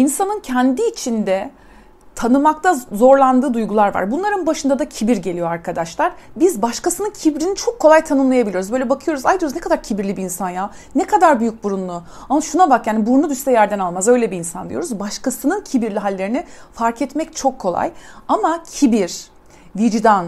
insanın kendi içinde tanımakta zorlandığı duygular var. Bunların başında da kibir geliyor arkadaşlar. Biz başkasının kibrini çok kolay tanımlayabiliyoruz. Böyle bakıyoruz ay diyoruz ne kadar kibirli bir insan ya. Ne kadar büyük burunlu. Ama şuna bak yani burnu düşse yerden almaz öyle bir insan diyoruz. Başkasının kibirli hallerini fark etmek çok kolay. Ama kibir, vicdan,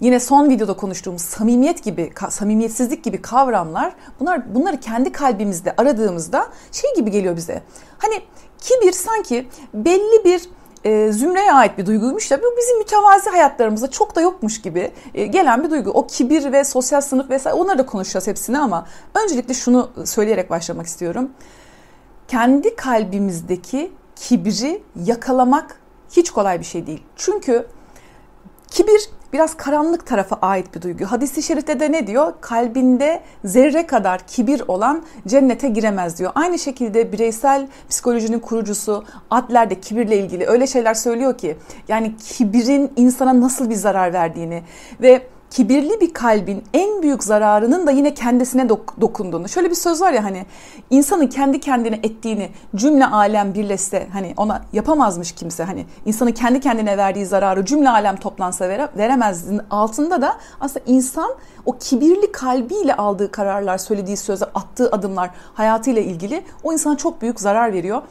yine son videoda konuştuğumuz samimiyet gibi, samimiyetsizlik gibi kavramlar bunlar bunları kendi kalbimizde aradığımızda şey gibi geliyor bize. Hani Kibir sanki belli bir e, zümreye ait bir duyguymuş da bu bizim mütevazi hayatlarımızda çok da yokmuş gibi e, gelen bir duygu. O kibir ve sosyal sınıf vesaire onları da konuşacağız hepsini ama öncelikle şunu söyleyerek başlamak istiyorum. Kendi kalbimizdeki kibri yakalamak hiç kolay bir şey değil. Çünkü kibir biraz karanlık tarafa ait bir duygu. Hadis-i şerifte de ne diyor? Kalbinde zerre kadar kibir olan cennete giremez diyor. Aynı şekilde bireysel psikolojinin kurucusu Adler de kibirle ilgili öyle şeyler söylüyor ki yani kibirin insana nasıl bir zarar verdiğini ve kibirli bir kalbin en büyük zararının da yine kendisine dok- dokunduğunu. Şöyle bir söz var ya hani insanın kendi kendine ettiğini cümle alem birleşse hani ona yapamazmış kimse hani insanın kendi kendine verdiği zararı cümle alem toplansa vere, veremezdin altında da aslında insan o kibirli kalbiyle aldığı kararlar, söylediği sözler, attığı adımlar hayatıyla ilgili o insana çok büyük zarar veriyor.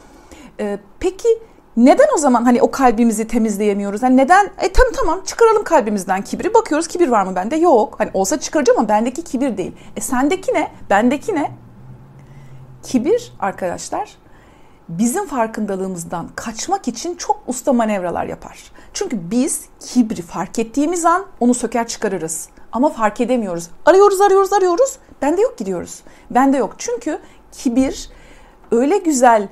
Ee, peki neden o zaman hani o kalbimizi temizleyemiyoruz? Yani neden? E tamam tamam çıkaralım kalbimizden kibri. Bakıyoruz kibir var mı bende? Yok. Hani olsa çıkaracağım ama bendeki kibir değil. E sendeki ne? Bendeki ne? Kibir arkadaşlar bizim farkındalığımızdan kaçmak için çok usta manevralar yapar. Çünkü biz kibri fark ettiğimiz an onu söker çıkarırız. Ama fark edemiyoruz. Arıyoruz, arıyoruz, arıyoruz. Bende yok gidiyoruz. Bende yok. Çünkü kibir öyle güzel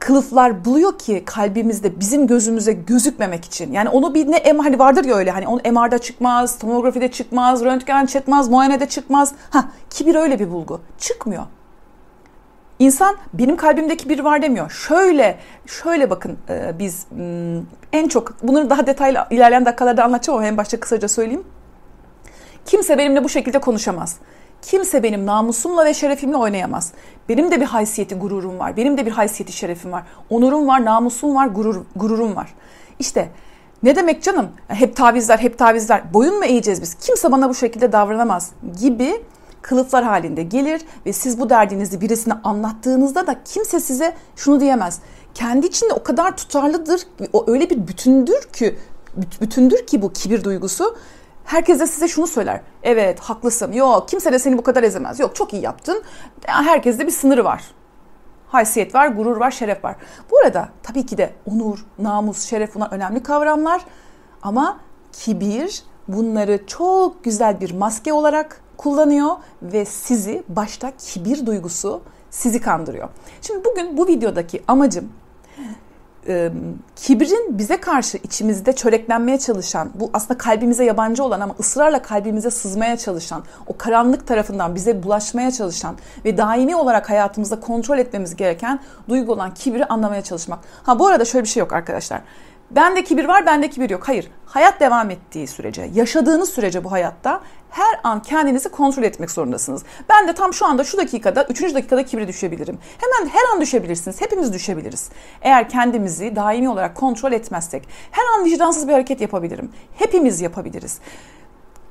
kılıflar buluyor ki kalbimizde bizim gözümüze gözükmemek için. Yani onu bir ne hani vardır ya öyle hani onu MR'da çıkmaz, tomografide çıkmaz, röntgen çıkmaz, muayenede çıkmaz. Ha kibir öyle bir bulgu. Çıkmıyor. İnsan benim kalbimdeki bir var demiyor. Şöyle, şöyle bakın e, biz en çok bunları daha detaylı ilerleyen dakikalarda anlatacağım ama en başta kısaca söyleyeyim. Kimse benimle bu şekilde konuşamaz. Kimse benim namusumla ve şerefimle oynayamaz. Benim de bir haysiyeti, gururum var. Benim de bir haysiyeti, şerefim var. Onurum var, namusum var, gurur, gururum var. İşte ne demek canım? Hep tavizler, hep tavizler. Boyun mu eğeceğiz biz? Kimse bana bu şekilde davranamaz gibi kılıflar halinde gelir ve siz bu derdinizi birisine anlattığınızda da kimse size şunu diyemez. Kendi içinde o kadar tutarlıdır, o öyle bir bütündür ki bütündür ki bu kibir duygusu Herkes de size şunu söyler. Evet haklısın. Yok kimse de seni bu kadar ezemez. Yok çok iyi yaptın. Herkeste bir sınırı var. Haysiyet var, gurur var, şeref var. Bu arada tabii ki de onur, namus, şeref bunlar önemli kavramlar. Ama kibir bunları çok güzel bir maske olarak kullanıyor ve sizi başta kibir duygusu sizi kandırıyor. Şimdi bugün bu videodaki amacım e, kibrin bize karşı içimizde çöreklenmeye çalışan, bu aslında kalbimize yabancı olan ama ısrarla kalbimize sızmaya çalışan, o karanlık tarafından bize bulaşmaya çalışan ve daimi olarak hayatımızda kontrol etmemiz gereken duygu olan kibri anlamaya çalışmak. Ha bu arada şöyle bir şey yok arkadaşlar. Bende kibir var, bende kibir yok. Hayır. Hayat devam ettiği sürece, yaşadığınız sürece bu hayatta her an kendinizi kontrol etmek zorundasınız. Ben de tam şu anda şu dakikada, üçüncü dakikada kibri düşebilirim. Hemen her an düşebilirsiniz. Hepimiz düşebiliriz. Eğer kendimizi daimi olarak kontrol etmezsek her an vicdansız bir hareket yapabilirim. Hepimiz yapabiliriz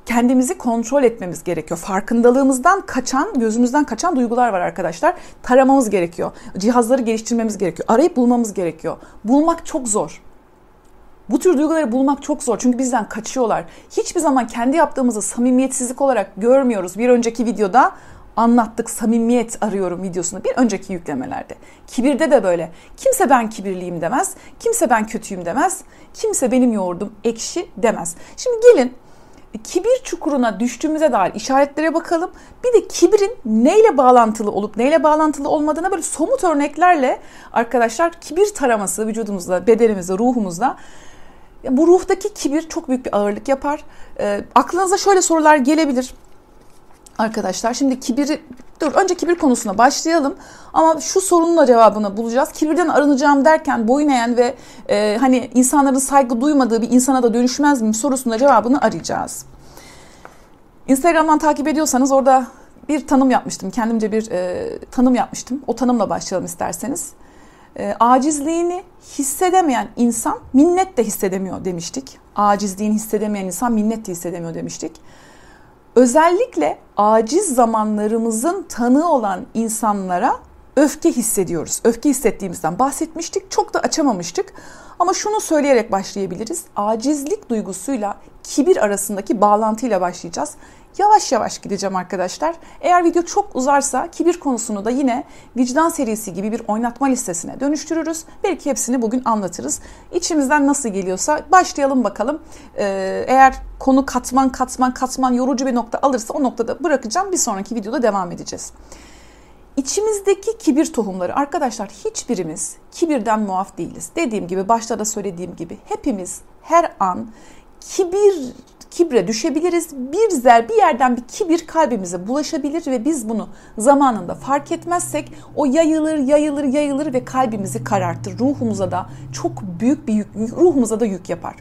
kendimizi kontrol etmemiz gerekiyor. Farkındalığımızdan kaçan, gözümüzden kaçan duygular var arkadaşlar. Taramamız gerekiyor. Cihazları geliştirmemiz gerekiyor. Arayıp bulmamız gerekiyor. Bulmak çok zor. Bu tür duyguları bulmak çok zor çünkü bizden kaçıyorlar. Hiçbir zaman kendi yaptığımızı samimiyetsizlik olarak görmüyoruz. Bir önceki videoda anlattık samimiyet arıyorum videosunu bir önceki yüklemelerde. Kibirde de böyle. Kimse ben kibirliyim demez. Kimse ben kötüyüm demez. Kimse benim yoğurdum ekşi demez. Şimdi gelin kibir çukuruna düştüğümüze dair işaretlere bakalım. Bir de kibrin neyle bağlantılı olup neyle bağlantılı olmadığına böyle somut örneklerle arkadaşlar kibir taraması vücudumuzda, bedenimizde, ruhumuzda bu ruhtaki kibir çok büyük bir ağırlık yapar. E, aklınıza şöyle sorular gelebilir. Arkadaşlar şimdi kibiri dur önce kibir konusuna başlayalım ama şu sorunun da cevabını bulacağız. Kibirden arınacağım derken boyun eğen ve e, hani insanların saygı duymadığı bir insana da dönüşmez miyim sorusunda cevabını arayacağız. Instagram'dan takip ediyorsanız orada bir tanım yapmıştım. Kendimce bir e, tanım yapmıştım. O tanımla başlayalım isterseniz. E, acizliğini hissedemeyen insan minnet de hissedemiyor demiştik. Acizliğini hissedemeyen insan minnet de hissedemiyor demiştik. Özellikle aciz zamanlarımızın tanığı olan insanlara öfke hissediyoruz. Öfke hissettiğimizden bahsetmiştik. Çok da açamamıştık. Ama şunu söyleyerek başlayabiliriz. Acizlik duygusuyla kibir arasındaki bağlantıyla başlayacağız. Yavaş yavaş gideceğim arkadaşlar. Eğer video çok uzarsa kibir konusunu da yine vicdan serisi gibi bir oynatma listesine dönüştürürüz. Belki hepsini bugün anlatırız. İçimizden nasıl geliyorsa başlayalım bakalım. Ee, eğer konu katman katman katman yorucu bir nokta alırsa o noktada bırakacağım. Bir sonraki videoda devam edeceğiz. İçimizdeki kibir tohumları arkadaşlar hiçbirimiz kibirden muaf değiliz. Dediğim gibi başta da söylediğim gibi hepimiz her an kibir kibre düşebiliriz. Bir zer bir yerden bir kibir kalbimize bulaşabilir ve biz bunu zamanında fark etmezsek o yayılır, yayılır, yayılır ve kalbimizi karartır. Ruhumuza da çok büyük bir yük, ruhumuza da yük yapar.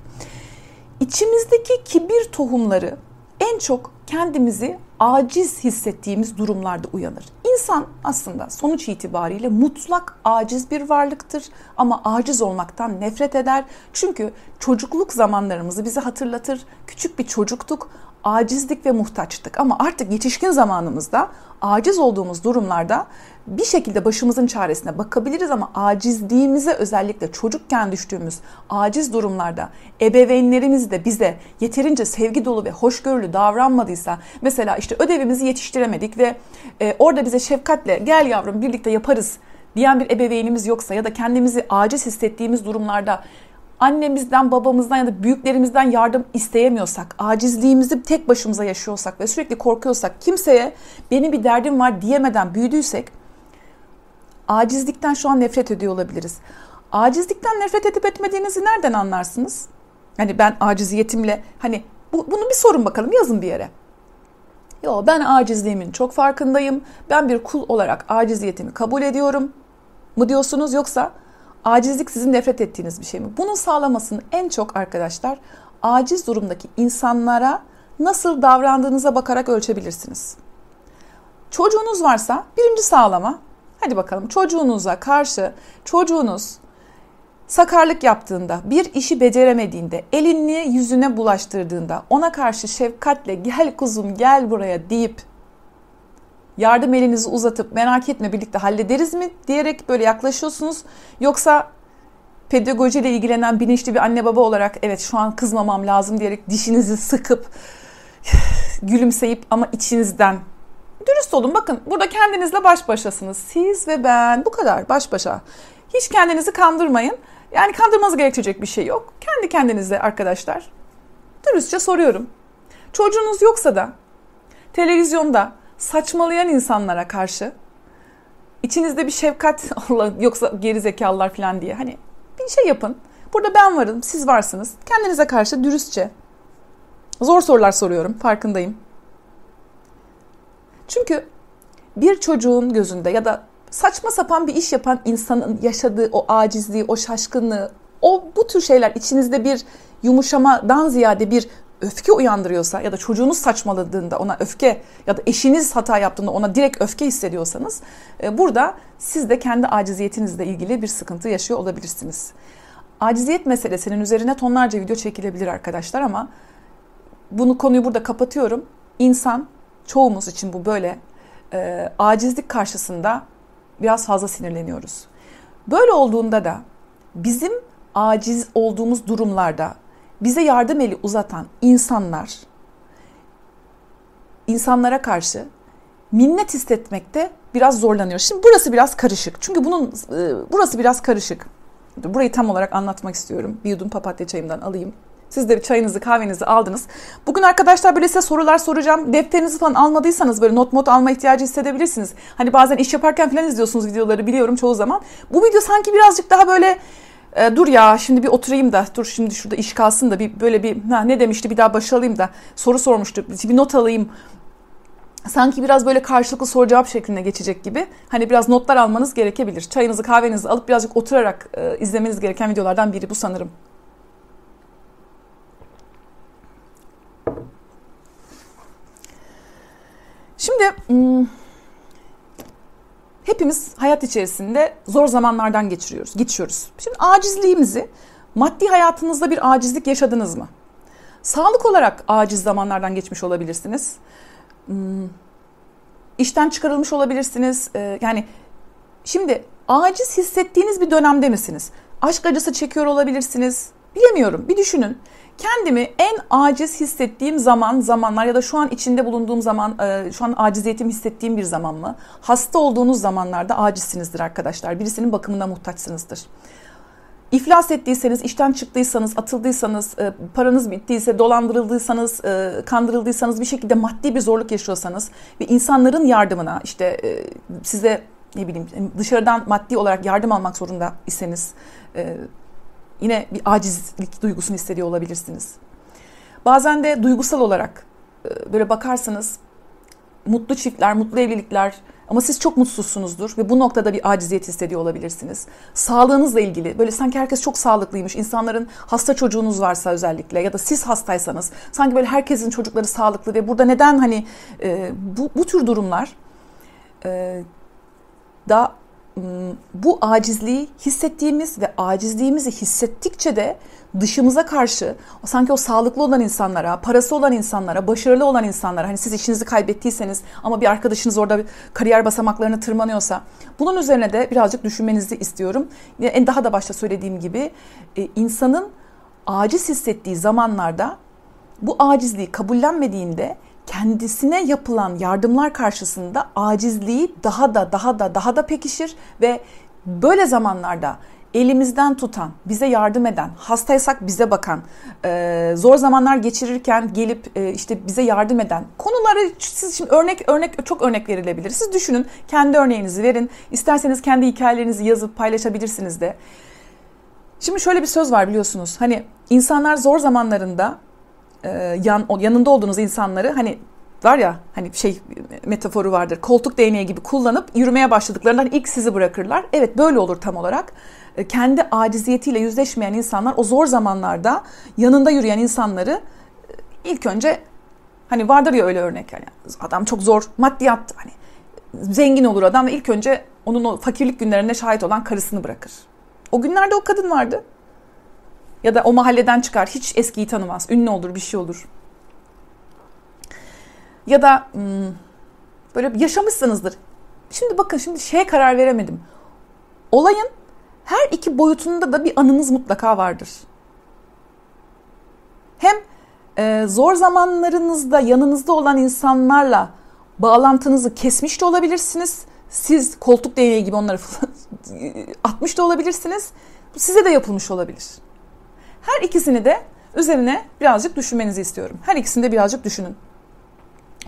İçimizdeki kibir tohumları en çok kendimizi aciz hissettiğimiz durumlarda uyanır. İnsan aslında sonuç itibariyle mutlak aciz bir varlıktır ama aciz olmaktan nefret eder. Çünkü çocukluk zamanlarımızı bize hatırlatır. Küçük bir çocuktuk, acizlik ve muhtaçtık ama artık yetişkin zamanımızda aciz olduğumuz durumlarda bir şekilde başımızın çaresine bakabiliriz ama acizliğimize özellikle çocukken düştüğümüz aciz durumlarda ebeveynlerimiz de bize yeterince sevgi dolu ve hoşgörülü davranmadıysa mesela işte ödevimizi yetiştiremedik ve e, orada bize şefkatle gel yavrum birlikte yaparız diyen bir ebeveynimiz yoksa ya da kendimizi aciz hissettiğimiz durumlarda annemizden, babamızdan ya da büyüklerimizden yardım isteyemiyorsak, acizliğimizi tek başımıza yaşıyorsak ve sürekli korkuyorsak, kimseye benim bir derdim var diyemeden büyüdüysek acizlikten şu an nefret ediyor olabiliriz. Acizlikten nefret edip etmediğinizi nereden anlarsınız? Hani ben aciziyetimle hani bu, bunu bir sorun bakalım yazın bir yere. Yo ben acizliğimin çok farkındayım. Ben bir kul olarak aciziyetimi kabul ediyorum mu diyorsunuz yoksa acizlik sizin nefret ettiğiniz bir şey mi? Bunun sağlamasını en çok arkadaşlar aciz durumdaki insanlara nasıl davrandığınıza bakarak ölçebilirsiniz. Çocuğunuz varsa birinci sağlama Hadi bakalım çocuğunuza karşı çocuğunuz sakarlık yaptığında, bir işi beceremediğinde, elini yüzüne bulaştırdığında ona karşı şefkatle gel kuzum gel buraya deyip yardım elinizi uzatıp merak etme birlikte hallederiz mi diyerek böyle yaklaşıyorsunuz. Yoksa pedagojiyle ilgilenen bilinçli bir anne baba olarak evet şu an kızmamam lazım diyerek dişinizi sıkıp gülümseyip ama içinizden Dürüst olun bakın burada kendinizle baş başasınız. Siz ve ben bu kadar baş başa. Hiç kendinizi kandırmayın. Yani kandırmanız gerekecek bir şey yok. Kendi kendinize arkadaşlar. Dürüstçe soruyorum. Çocuğunuz yoksa da televizyonda saçmalayan insanlara karşı içinizde bir şefkat yoksa geri zekalılar falan diye hani bir şey yapın. Burada ben varım, siz varsınız. Kendinize karşı dürüstçe. Zor sorular soruyorum, farkındayım. Çünkü bir çocuğun gözünde ya da saçma sapan bir iş yapan insanın yaşadığı o acizliği, o şaşkınlığı, o bu tür şeyler içinizde bir yumuşamadan ziyade bir öfke uyandırıyorsa ya da çocuğunuz saçmaladığında ona öfke ya da eşiniz hata yaptığında ona direkt öfke hissediyorsanız e, burada siz de kendi aciziyetinizle ilgili bir sıkıntı yaşıyor olabilirsiniz. Aciziyet meselesinin üzerine tonlarca video çekilebilir arkadaşlar ama bunu konuyu burada kapatıyorum. İnsan çoğumuz için bu böyle e, acizlik karşısında biraz fazla sinirleniyoruz. Böyle olduğunda da bizim aciz olduğumuz durumlarda bize yardım eli uzatan insanlar insanlara karşı minnet hissetmekte biraz zorlanıyor. Şimdi burası biraz karışık. Çünkü bunun e, burası biraz karışık. Burayı tam olarak anlatmak istiyorum. Bir yudum papatya çayımdan alayım. Siz de çayınızı kahvenizi aldınız. Bugün arkadaşlar böyle size sorular soracağım. Defterinizi falan almadıysanız böyle not not alma ihtiyacı hissedebilirsiniz. Hani bazen iş yaparken falan izliyorsunuz videoları biliyorum çoğu zaman. Bu video sanki birazcık daha böyle e, dur ya şimdi bir oturayım da dur şimdi şurada iş kalsın da bir böyle bir ha, ne demişti bir daha baş alayım da soru sormuştu bir not alayım sanki biraz böyle karşılıklı soru cevap şeklinde geçecek gibi. Hani biraz notlar almanız gerekebilir. Çayınızı kahvenizi alıp birazcık oturarak e, izlemeniz gereken videolardan biri bu sanırım. Şimdi hepimiz hayat içerisinde zor zamanlardan geçiriyoruz, geçiyoruz. Şimdi acizliğimizi maddi hayatınızda bir acizlik yaşadınız mı? Sağlık olarak aciz zamanlardan geçmiş olabilirsiniz. Hmm, işten çıkarılmış olabilirsiniz. Ee, yani şimdi aciz hissettiğiniz bir dönemde misiniz? Aşk acısı çekiyor olabilirsiniz. Bilemiyorum. Bir düşünün. Kendimi en aciz hissettiğim zaman, zamanlar ya da şu an içinde bulunduğum zaman, e, şu an aciziyetimi hissettiğim bir zaman mı? Hasta olduğunuz zamanlarda acizsinizdir arkadaşlar. Birisinin bakımına muhtaçsınızdır. İflas ettiyseniz, işten çıktıysanız, atıldıysanız, e, paranız bittiyse, dolandırıldıysanız, e, kandırıldıysanız, bir şekilde maddi bir zorluk yaşıyorsanız ve insanların yardımına, işte size ne bileyim dışarıdan maddi olarak yardım almak zorunda iseniz, yine bir acizlik duygusunu hissediyor olabilirsiniz. Bazen de duygusal olarak e, böyle bakarsanız mutlu çiftler, mutlu evlilikler ama siz çok mutsuzsunuzdur ve bu noktada bir aciziyet hissediyor olabilirsiniz. Sağlığınızla ilgili böyle sanki herkes çok sağlıklıymış. İnsanların hasta çocuğunuz varsa özellikle ya da siz hastaysanız sanki böyle herkesin çocukları sağlıklı ve burada neden hani e, bu, bu tür durumlar e, da bu acizliği hissettiğimiz ve acizliğimizi hissettikçe de dışımıza karşı sanki o sağlıklı olan insanlara, parası olan insanlara, başarılı olan insanlara hani siz işinizi kaybettiyseniz ama bir arkadaşınız orada kariyer basamaklarını tırmanıyorsa bunun üzerine de birazcık düşünmenizi istiyorum. En daha da başta söylediğim gibi e, insanın aciz hissettiği zamanlarda bu acizliği kabullenmediğinde kendisine yapılan yardımlar karşısında acizliği daha da daha da daha da pekişir ve böyle zamanlarda elimizden tutan, bize yardım eden, hastaysak bize bakan, e, zor zamanlar geçirirken gelip e, işte bize yardım eden konuları siz şimdi örnek örnek çok örnek verilebilir. Siz düşünün, kendi örneğinizi verin. İsterseniz kendi hikayelerinizi yazıp paylaşabilirsiniz de. Şimdi şöyle bir söz var biliyorsunuz. Hani insanlar zor zamanlarında e, yan, yanında olduğunuz insanları hani var ya hani şey metaforu vardır koltuk değneği gibi kullanıp yürümeye başladıklarında hani ilk sizi bırakırlar. Evet böyle olur tam olarak. E, kendi aciziyetiyle yüzleşmeyen insanlar o zor zamanlarda yanında yürüyen insanları e, ilk önce hani vardır ya öyle örnek yani adam çok zor maddiyat hani zengin olur adam ve ilk önce onun o fakirlik günlerinde şahit olan karısını bırakır. O günlerde o kadın vardı. Ya da o mahalleden çıkar. Hiç eskiyi tanımaz. Ünlü olur, bir şey olur. Ya da hmm, böyle yaşamışsınızdır. Şimdi bakın şimdi şeye karar veremedim. Olayın her iki boyutunda da bir anınız mutlaka vardır. Hem e, zor zamanlarınızda yanınızda olan insanlarla bağlantınızı kesmiş de olabilirsiniz. Siz koltuk değneği gibi onları atmış da olabilirsiniz. Bu size de yapılmış olabilir. Her ikisini de üzerine birazcık düşünmenizi istiyorum. Her ikisini de birazcık düşünün.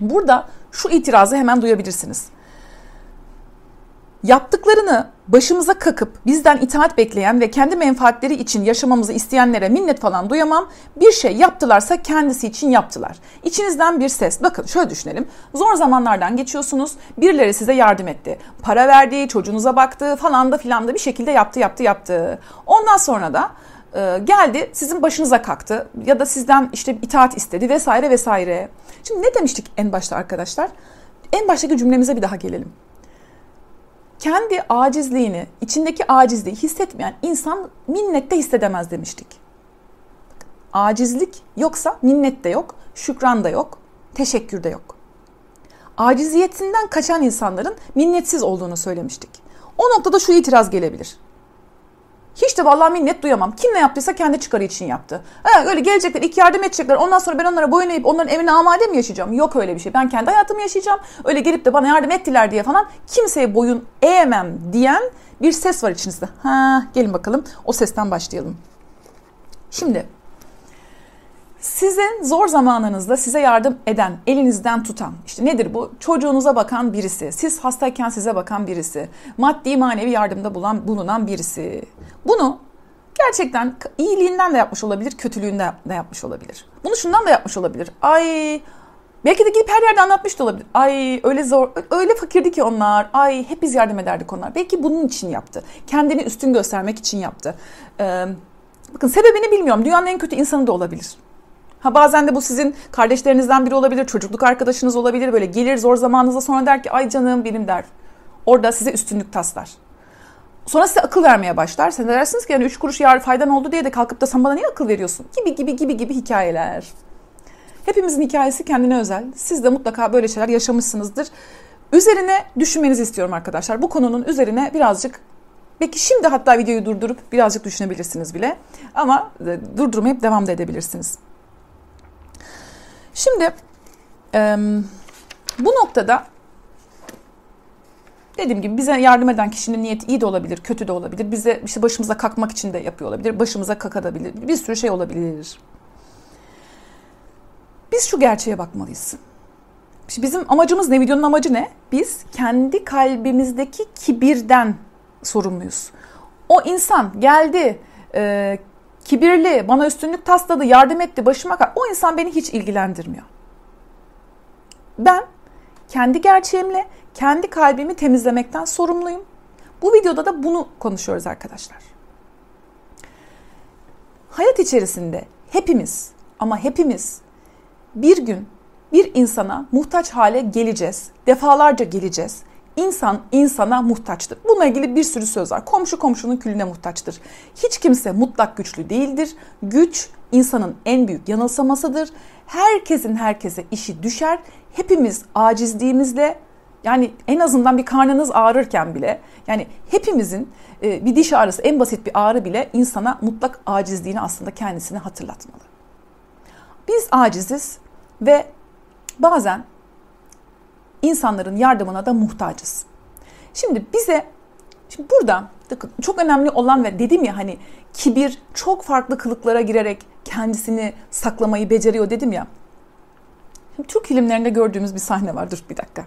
Burada şu itirazı hemen duyabilirsiniz. Yaptıklarını başımıza kakıp bizden itaat bekleyen ve kendi menfaatleri için yaşamamızı isteyenlere minnet falan duyamam. Bir şey yaptılarsa kendisi için yaptılar. İçinizden bir ses. Bakın şöyle düşünelim. Zor zamanlardan geçiyorsunuz. Birileri size yardım etti. Para verdi, çocuğunuza baktı falan da filan da bir şekilde yaptı yaptı yaptı. Ondan sonra da e, geldi sizin başınıza kalktı ya da sizden işte itaat istedi vesaire vesaire. Şimdi ne demiştik en başta arkadaşlar? En baştaki cümlemize bir daha gelelim. Kendi acizliğini, içindeki acizliği hissetmeyen insan minnette hissedemez demiştik. Acizlik yoksa minnet de yok, şükran da yok, teşekkür de yok. Aciziyetinden kaçan insanların minnetsiz olduğunu söylemiştik. O noktada şu itiraz gelebilir. Hiç de vallahi minnet duyamam. Kim ne yaptıysa kendi çıkarı için yaptı. Ha, öyle gelecekler, ilk yardım edecekler. Ondan sonra ben onlara boyun eğip onların evine amade mi yaşayacağım? Yok öyle bir şey. Ben kendi hayatımı yaşayacağım. Öyle gelip de bana yardım ettiler diye falan kimseye boyun eğemem diyen bir ses var içinizde. Ha, gelin bakalım o sesten başlayalım. Şimdi sizin zor zamanınızda size yardım eden, elinizden tutan, işte nedir bu? Çocuğunuza bakan birisi, siz hastayken size bakan birisi, maddi manevi yardımda bulan, bulunan birisi. Bunu gerçekten iyiliğinden de yapmış olabilir, kötülüğünden de yapmış olabilir. Bunu şundan da yapmış olabilir. Ay Belki de gidip her yerde anlatmış da olabilir. Ay öyle zor, öyle fakirdi ki onlar. Ay hep biz yardım ederdik onlar. Belki bunun için yaptı. Kendini üstün göstermek için yaptı. Ee, bakın sebebini bilmiyorum. Dünyanın en kötü insanı da olabilir. Ha bazen de bu sizin kardeşlerinizden biri olabilir, çocukluk arkadaşınız olabilir. Böyle gelir zor zamanınızda sonra der ki ay canım benim der. Orada size üstünlük taslar. Sonra size akıl vermeye başlar. Sen de dersiniz ki yani 3 kuruş yar faydan oldu diye de kalkıp da sen bana niye akıl veriyorsun? Gibi gibi gibi gibi hikayeler. Hepimizin hikayesi kendine özel. Siz de mutlaka böyle şeyler yaşamışsınızdır. Üzerine düşünmenizi istiyorum arkadaşlar. Bu konunun üzerine birazcık Belki şimdi hatta videoyu durdurup birazcık düşünebilirsiniz bile. Ama e, durdurmayıp devam da edebilirsiniz. Şimdi bu noktada dediğim gibi bize yardım eden kişinin niyeti iyi de olabilir, kötü de olabilir. Bize işte başımıza kakmak için de yapıyor olabilir. Başımıza kakadabilir. Bir sürü şey olabilir. Biz şu gerçeğe bakmalıyız. İşte bizim amacımız ne? Videonun amacı ne? Biz kendi kalbimizdeki kibirden sorumluyuz. O insan geldi, e, kibirli, bana üstünlük tasladı, yardım etti, başıma kal. O insan beni hiç ilgilendirmiyor. Ben kendi gerçeğimle, kendi kalbimi temizlemekten sorumluyum. Bu videoda da bunu konuşuyoruz arkadaşlar. Hayat içerisinde hepimiz ama hepimiz bir gün bir insana muhtaç hale geleceğiz. Defalarca geleceğiz. İnsan insana muhtaçtır. Bununla ilgili bir sürü söz var. Komşu komşunun külüne muhtaçtır. Hiç kimse mutlak güçlü değildir. Güç insanın en büyük yanılsamasıdır. Herkesin herkese işi düşer. Hepimiz acizliğimizle yani en azından bir karnınız ağrırken bile yani hepimizin e, bir diş ağrısı en basit bir ağrı bile insana mutlak acizliğini aslında kendisine hatırlatmalı. Biz aciziz ve bazen insanların yardımına da muhtacız. Şimdi bize şimdi burada çok önemli olan ve dedim ya hani kibir çok farklı kılıklara girerek kendisini saklamayı beceriyor dedim ya. Şimdi Türk filmlerinde gördüğümüz bir sahne var. Dur bir dakika.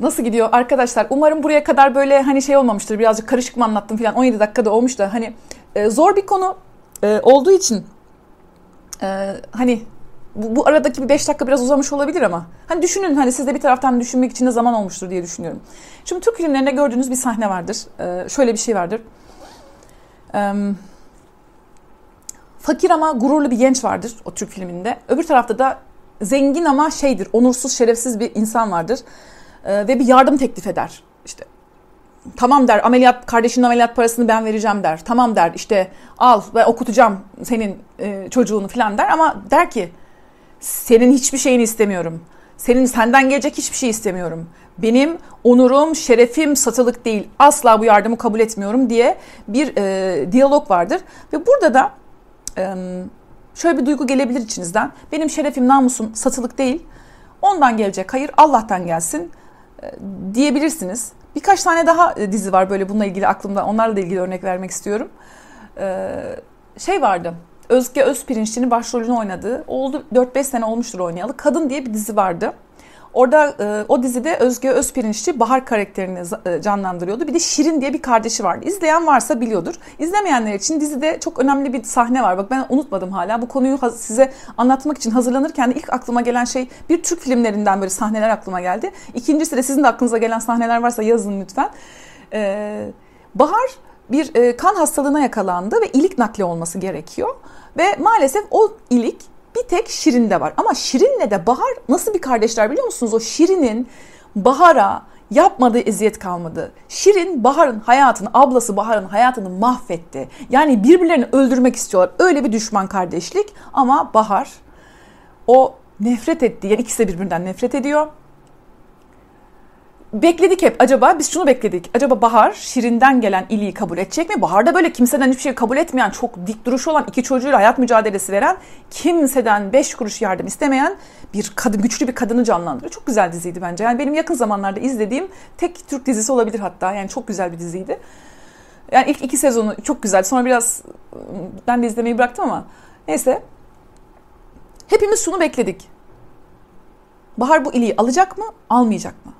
Nasıl gidiyor arkadaşlar? Umarım buraya kadar böyle hani şey olmamıştır. Birazcık karışık mı anlattım falan. 17 dakikada olmuş da hani e, zor bir konu e, olduğu için e, hani bu, bu aradaki bir 5 dakika biraz uzamış olabilir ama hani düşünün hani siz de bir taraftan düşünmek için de zaman olmuştur diye düşünüyorum. Şimdi Türk filmlerinde gördüğünüz bir sahne vardır. Ee, şöyle bir şey vardır. Ee, fakir ama gururlu bir genç vardır o Türk filminde. Öbür tarafta da zengin ama şeydir, onursuz, şerefsiz bir insan vardır. Ee, ve bir yardım teklif eder. İşte tamam der ameliyat kardeşinin ameliyat parasını ben vereceğim der. Tamam der işte al ve okutacağım senin e, çocuğunu falan der ama der ki senin hiçbir şeyini istemiyorum. Senin senden gelecek hiçbir şey istemiyorum. Benim onurum, şerefim satılık değil. Asla bu yardımı kabul etmiyorum diye bir e, diyalog vardır. Ve burada da e, şöyle bir duygu gelebilir içinizden. Benim şerefim, namusum satılık değil. Ondan gelecek hayır Allah'tan gelsin e, diyebilirsiniz. Birkaç tane daha e, dizi var böyle bununla ilgili aklımda. Onlarla da ilgili örnek vermek istiyorum. E, şey vardı. Özge Özpirinçli'nin başrolünü oynadığı, oldu 4-5 sene olmuştur oynayalı. Kadın diye bir dizi vardı. Orada e, o dizide Özge Özpirinçli Bahar karakterini e, canlandırıyordu. Bir de Şirin diye bir kardeşi vardı. İzleyen varsa biliyordur. İzlemeyenler için dizide çok önemli bir sahne var. Bak ben unutmadım hala. Bu konuyu size anlatmak için hazırlanırken de ilk aklıma gelen şey bir Türk filmlerinden böyle sahneler aklıma geldi. İkincisi de sizin de aklınıza gelen sahneler varsa yazın lütfen. Ee, Bahar bir e, kan hastalığına yakalandı ve ilik nakli olması gerekiyor. Ve maalesef o ilik bir tek Şirin'de var. Ama Şirin'le de Bahar nasıl bir kardeşler biliyor musunuz? O Şirin'in Bahar'a yapmadığı eziyet kalmadı. Şirin Bahar'ın hayatını, ablası Bahar'ın hayatını mahvetti. Yani birbirlerini öldürmek istiyorlar. Öyle bir düşman kardeşlik ama Bahar o nefret etti. Yani ikisi de birbirinden nefret ediyor bekledik hep. Acaba biz şunu bekledik. Acaba Bahar Şirin'den gelen iliği kabul edecek mi? Bahar da böyle kimseden hiçbir şey kabul etmeyen, çok dik duruşu olan, iki çocuğuyla hayat mücadelesi veren, kimseden beş kuruş yardım istemeyen bir kadın, güçlü bir kadını canlandırıyor. Çok güzel diziydi bence. Yani benim yakın zamanlarda izlediğim tek Türk dizisi olabilir hatta. Yani çok güzel bir diziydi. Yani ilk iki sezonu çok güzel. Sonra biraz ben de izlemeyi bıraktım ama neyse. Hepimiz şunu bekledik. Bahar bu iliği alacak mı, almayacak mı?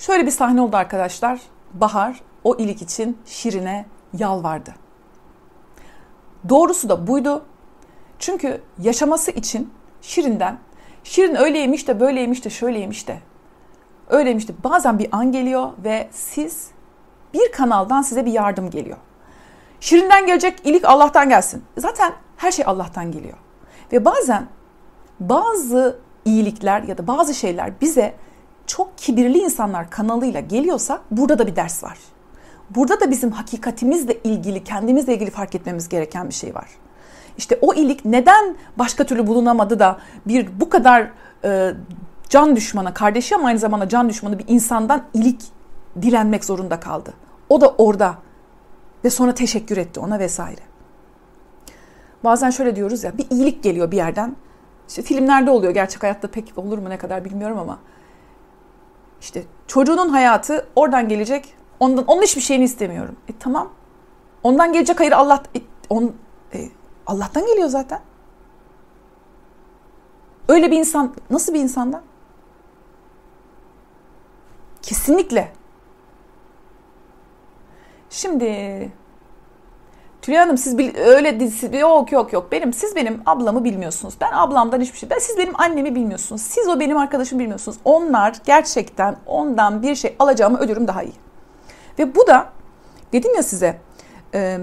Şöyle bir sahne oldu arkadaşlar. Bahar o ilik için Şirin'e yalvardı. Doğrusu da buydu. Çünkü yaşaması için Şirin'den Şirin öyleymiş de böyleymiş de şöyleymiş de öyleymiş de bazen bir an geliyor ve siz bir kanaldan size bir yardım geliyor. Şirin'den gelecek ilik Allah'tan gelsin. Zaten her şey Allah'tan geliyor. Ve bazen bazı iyilikler ya da bazı şeyler bize çok kibirli insanlar kanalıyla geliyorsa burada da bir ders var. Burada da bizim hakikatimizle ilgili, kendimizle ilgili fark etmemiz gereken bir şey var. İşte o iyilik neden başka türlü bulunamadı da bir bu kadar e, can düşmanı, kardeşi ama aynı zamanda can düşmanı bir insandan iyilik dilenmek zorunda kaldı. O da orada ve sonra teşekkür etti ona vesaire. Bazen şöyle diyoruz ya bir iyilik geliyor bir yerden. İşte filmlerde oluyor. Gerçek hayatta pek olur mu ne kadar bilmiyorum ama. İşte çocuğunun hayatı oradan gelecek. Ondan onun hiçbir şeyini istemiyorum. E tamam. Ondan gelecek hayır Allah e, on, e, Allah'tan geliyor zaten. Öyle bir insan nasıl bir insandan? Kesinlikle. Şimdi Tülay Hanım siz bil, öyle dizisi yok yok yok benim siz benim ablamı bilmiyorsunuz. Ben ablamdan hiçbir şey. Ben siz benim annemi bilmiyorsunuz. Siz o benim arkadaşım bilmiyorsunuz. Onlar gerçekten ondan bir şey alacağımı ölürüm daha iyi. Ve bu da dedim ya size e,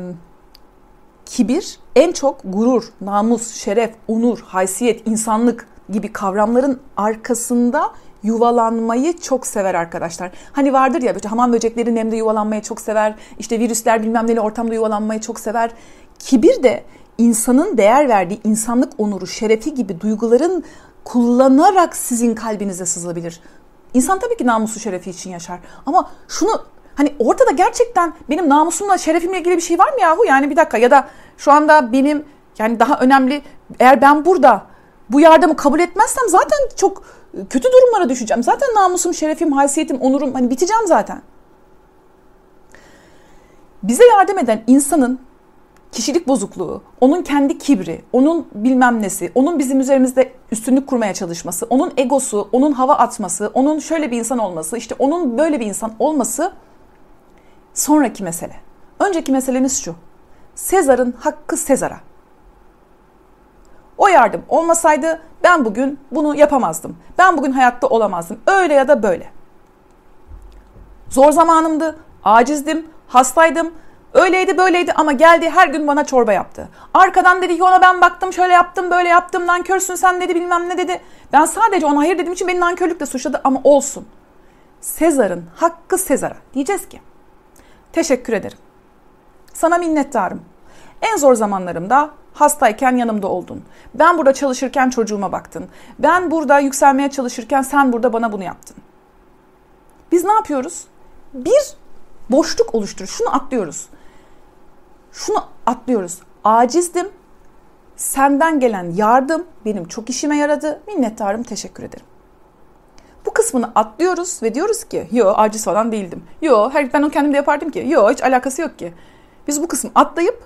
kibir en çok gurur, namus, şeref, onur, haysiyet, insanlık gibi kavramların arkasında yuvalanmayı çok sever arkadaşlar. Hani vardır ya böyle hamam böcekleri nemde yuvalanmayı çok sever. İşte virüsler bilmem neli ortamda yuvalanmayı çok sever. Kibir de insanın değer verdiği insanlık onuru, şerefi gibi duyguların kullanarak sizin kalbinize sızabilir. İnsan tabii ki namusu şerefi için yaşar. Ama şunu hani ortada gerçekten benim namusumla şerefimle ilgili bir şey var mı yahu? Yani bir dakika ya da şu anda benim yani daha önemli eğer ben burada bu yardımı kabul etmezsem zaten çok kötü durumlara düşeceğim. Zaten namusum, şerefim, haysiyetim, onurum hani biteceğim zaten. Bize yardım eden insanın kişilik bozukluğu, onun kendi kibri, onun bilmem nesi, onun bizim üzerimizde üstünlük kurmaya çalışması, onun egosu, onun hava atması, onun şöyle bir insan olması, işte onun böyle bir insan olması sonraki mesele. Önceki meselemiz şu. Sezar'ın hakkı Sezar'a. O yardım olmasaydı ben bugün bunu yapamazdım. Ben bugün hayatta olamazdım. Öyle ya da böyle. Zor zamanımdı, acizdim, hastaydım. Öyleydi böyleydi ama geldi her gün bana çorba yaptı. Arkadan dedi ki ona ben baktım şöyle yaptım böyle yaptım nankörsün sen dedi bilmem ne dedi. Ben sadece ona hayır dediğim için beni nankörlükle suçladı ama olsun. Sezar'ın hakkı Sezar'a diyeceğiz ki teşekkür ederim. Sana minnettarım. En zor zamanlarımda hastayken yanımda oldun. Ben burada çalışırken çocuğuma baktın. Ben burada yükselmeye çalışırken sen burada bana bunu yaptın. Biz ne yapıyoruz? Bir boşluk oluştur. Şunu atlıyoruz. Şunu atlıyoruz. Acizdim. Senden gelen yardım benim çok işime yaradı. Minnettarım, teşekkür ederim. Bu kısmını atlıyoruz ve diyoruz ki yo aciz falan değildim. Yo her ben onu kendim de yapardım ki. Yo hiç alakası yok ki. Biz bu kısmı atlayıp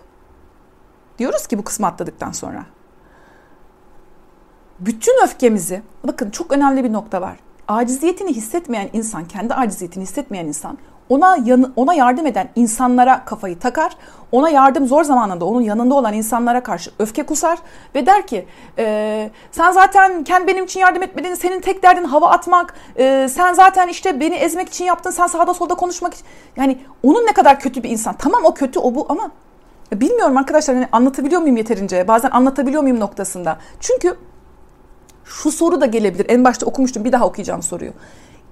Diyoruz ki bu kısmı atladıktan sonra. Bütün öfkemizi, bakın çok önemli bir nokta var. Aciziyetini hissetmeyen insan, kendi aciziyetini hissetmeyen insan ona yanı, ona yardım eden insanlara kafayı takar. Ona yardım zor zamanında onun yanında olan insanlara karşı öfke kusar ve der ki e, sen zaten kendi benim için yardım etmedin. Senin tek derdin hava atmak. E, sen zaten işte beni ezmek için yaptın. Sen sağda solda konuşmak için. Yani onun ne kadar kötü bir insan. Tamam o kötü o bu ama Bilmiyorum arkadaşlar hani anlatabiliyor muyum yeterince? Bazen anlatabiliyor muyum noktasında? Çünkü şu soru da gelebilir. En başta okumuştum bir daha okuyacağım soruyu.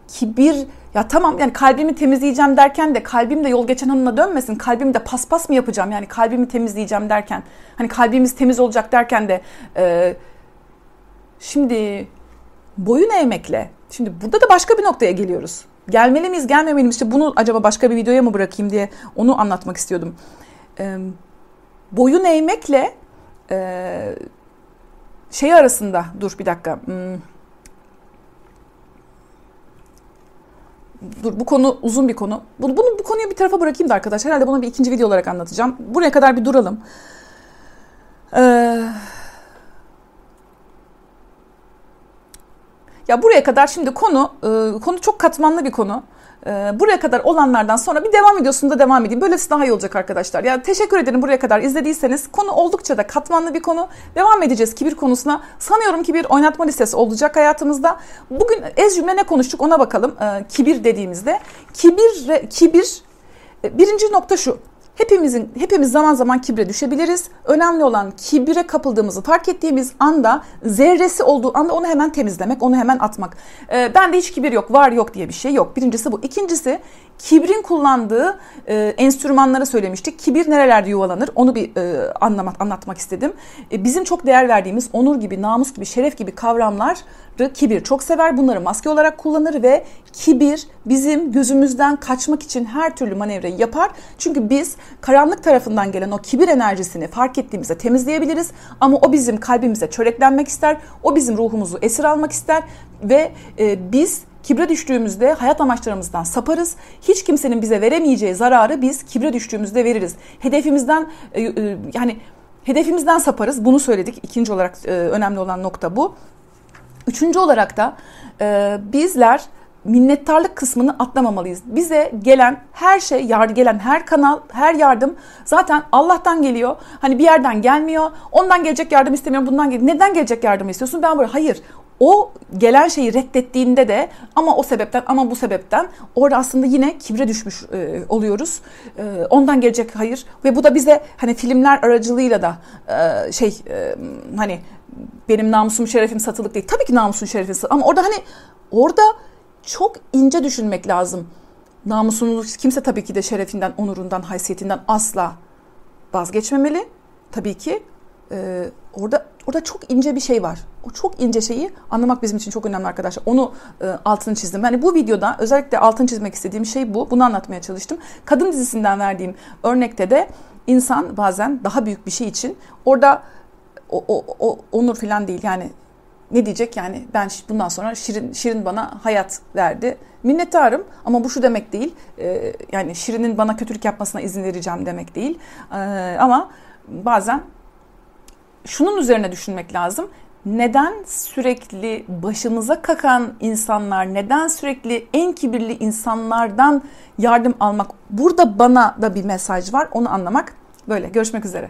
Kibir ya tamam yani kalbimi temizleyeceğim derken de kalbim de yol geçen hanına dönmesin. Kalbimde paspas mı yapacağım yani kalbimi temizleyeceğim derken. Hani kalbimiz temiz olacak derken de e, şimdi boyun eğmekle şimdi burada da başka bir noktaya geliyoruz. Gelmeli miyiz gelmemeli miyiz? İşte bunu acaba başka bir videoya mı bırakayım diye onu anlatmak istiyordum. Ee, boyun eğmekle e, şey arasında dur bir dakika. Hmm. Dur bu konu uzun bir konu. Bunu, bunu bu konuyu bir tarafa bırakayım da arkadaşlar. Herhalde bunu bir ikinci video olarak anlatacağım. Buraya kadar bir duralım. Ee, ya buraya kadar şimdi konu e, konu çok katmanlı bir konu. Ee, buraya kadar olanlardan sonra bir devam videosunda devam edeyim. Böylesi daha iyi olacak arkadaşlar. Yani teşekkür ederim buraya kadar izlediyseniz. Konu oldukça da katmanlı bir konu. Devam edeceğiz kibir konusuna. Sanıyorum ki bir oynatma listesi olacak hayatımızda. Bugün ez cümle ne konuştuk ona bakalım. Ee, kibir dediğimizde. Kibir, kibir e, birinci nokta şu. Hepimizin hepimiz zaman zaman kibre düşebiliriz. Önemli olan kibre kapıldığımızı fark ettiğimiz anda zerresi olduğu anda onu hemen temizlemek, onu hemen atmak. Ee, bende hiç kibir yok, var yok diye bir şey yok. Birincisi bu. İkincisi kibrin kullandığı e, enstrümanları söylemiştik. Kibir nerelerde yuvalanır onu bir e, anlamak, anlatmak istedim. E, bizim çok değer verdiğimiz onur gibi, namus gibi, şeref gibi kavramlar kibir çok sever. Bunları maske olarak kullanır ve kibir bizim gözümüzden kaçmak için her türlü manevrayı yapar. Çünkü biz karanlık tarafından gelen o kibir enerjisini fark ettiğimizde temizleyebiliriz. Ama o bizim kalbimize çöreklenmek ister. O bizim ruhumuzu esir almak ister. Ve e, biz kibre düştüğümüzde hayat amaçlarımızdan saparız. Hiç kimsenin bize veremeyeceği zararı biz kibre düştüğümüzde veririz. Hedefimizden e, e, yani hedefimizden saparız. Bunu söyledik. İkinci olarak e, önemli olan nokta bu. Üçüncü olarak da bizler minnettarlık kısmını atlamamalıyız. Bize gelen her şey, yardım gelen her kanal, her yardım zaten Allah'tan geliyor. Hani bir yerden gelmiyor. Ondan gelecek yardım istemiyorum. Bundan gel. Neden gelecek yardım istiyorsun? Ben böyle hayır. O gelen şeyi reddettiğinde de ama o sebepten ama bu sebepten orada aslında yine kibre düşmüş e, oluyoruz. E, ondan gelecek hayır ve bu da bize hani filmler aracılığıyla da e, şey e, hani benim namusum şerefim satılık değil. Tabii ki namusun şerefin satılık ama orada hani orada çok ince düşünmek lazım. Namusunu kimse tabii ki de şerefinden, onurundan, haysiyetinden asla vazgeçmemeli. Tabii ki e, orada orada çok ince bir şey var. O çok ince şeyi anlamak bizim için çok önemli arkadaşlar. Onu e, altını çizdim. Yani bu videoda özellikle altını çizmek istediğim şey bu. Bunu anlatmaya çalıştım. Kadın dizisinden verdiğim örnekte de insan bazen daha büyük bir şey için orada o, o, o onur falan değil yani ne diyecek yani ben bundan sonra Şirin Şirin bana hayat verdi. Minnettarım ama bu şu demek değil. E, yani Şirin'in bana kötülük yapmasına izin vereceğim demek değil. E, ama bazen şunun üzerine düşünmek lazım. Neden sürekli başımıza kakan insanlar, neden sürekli en kibirli insanlardan yardım almak? Burada bana da bir mesaj var. Onu anlamak böyle. Görüşmek üzere.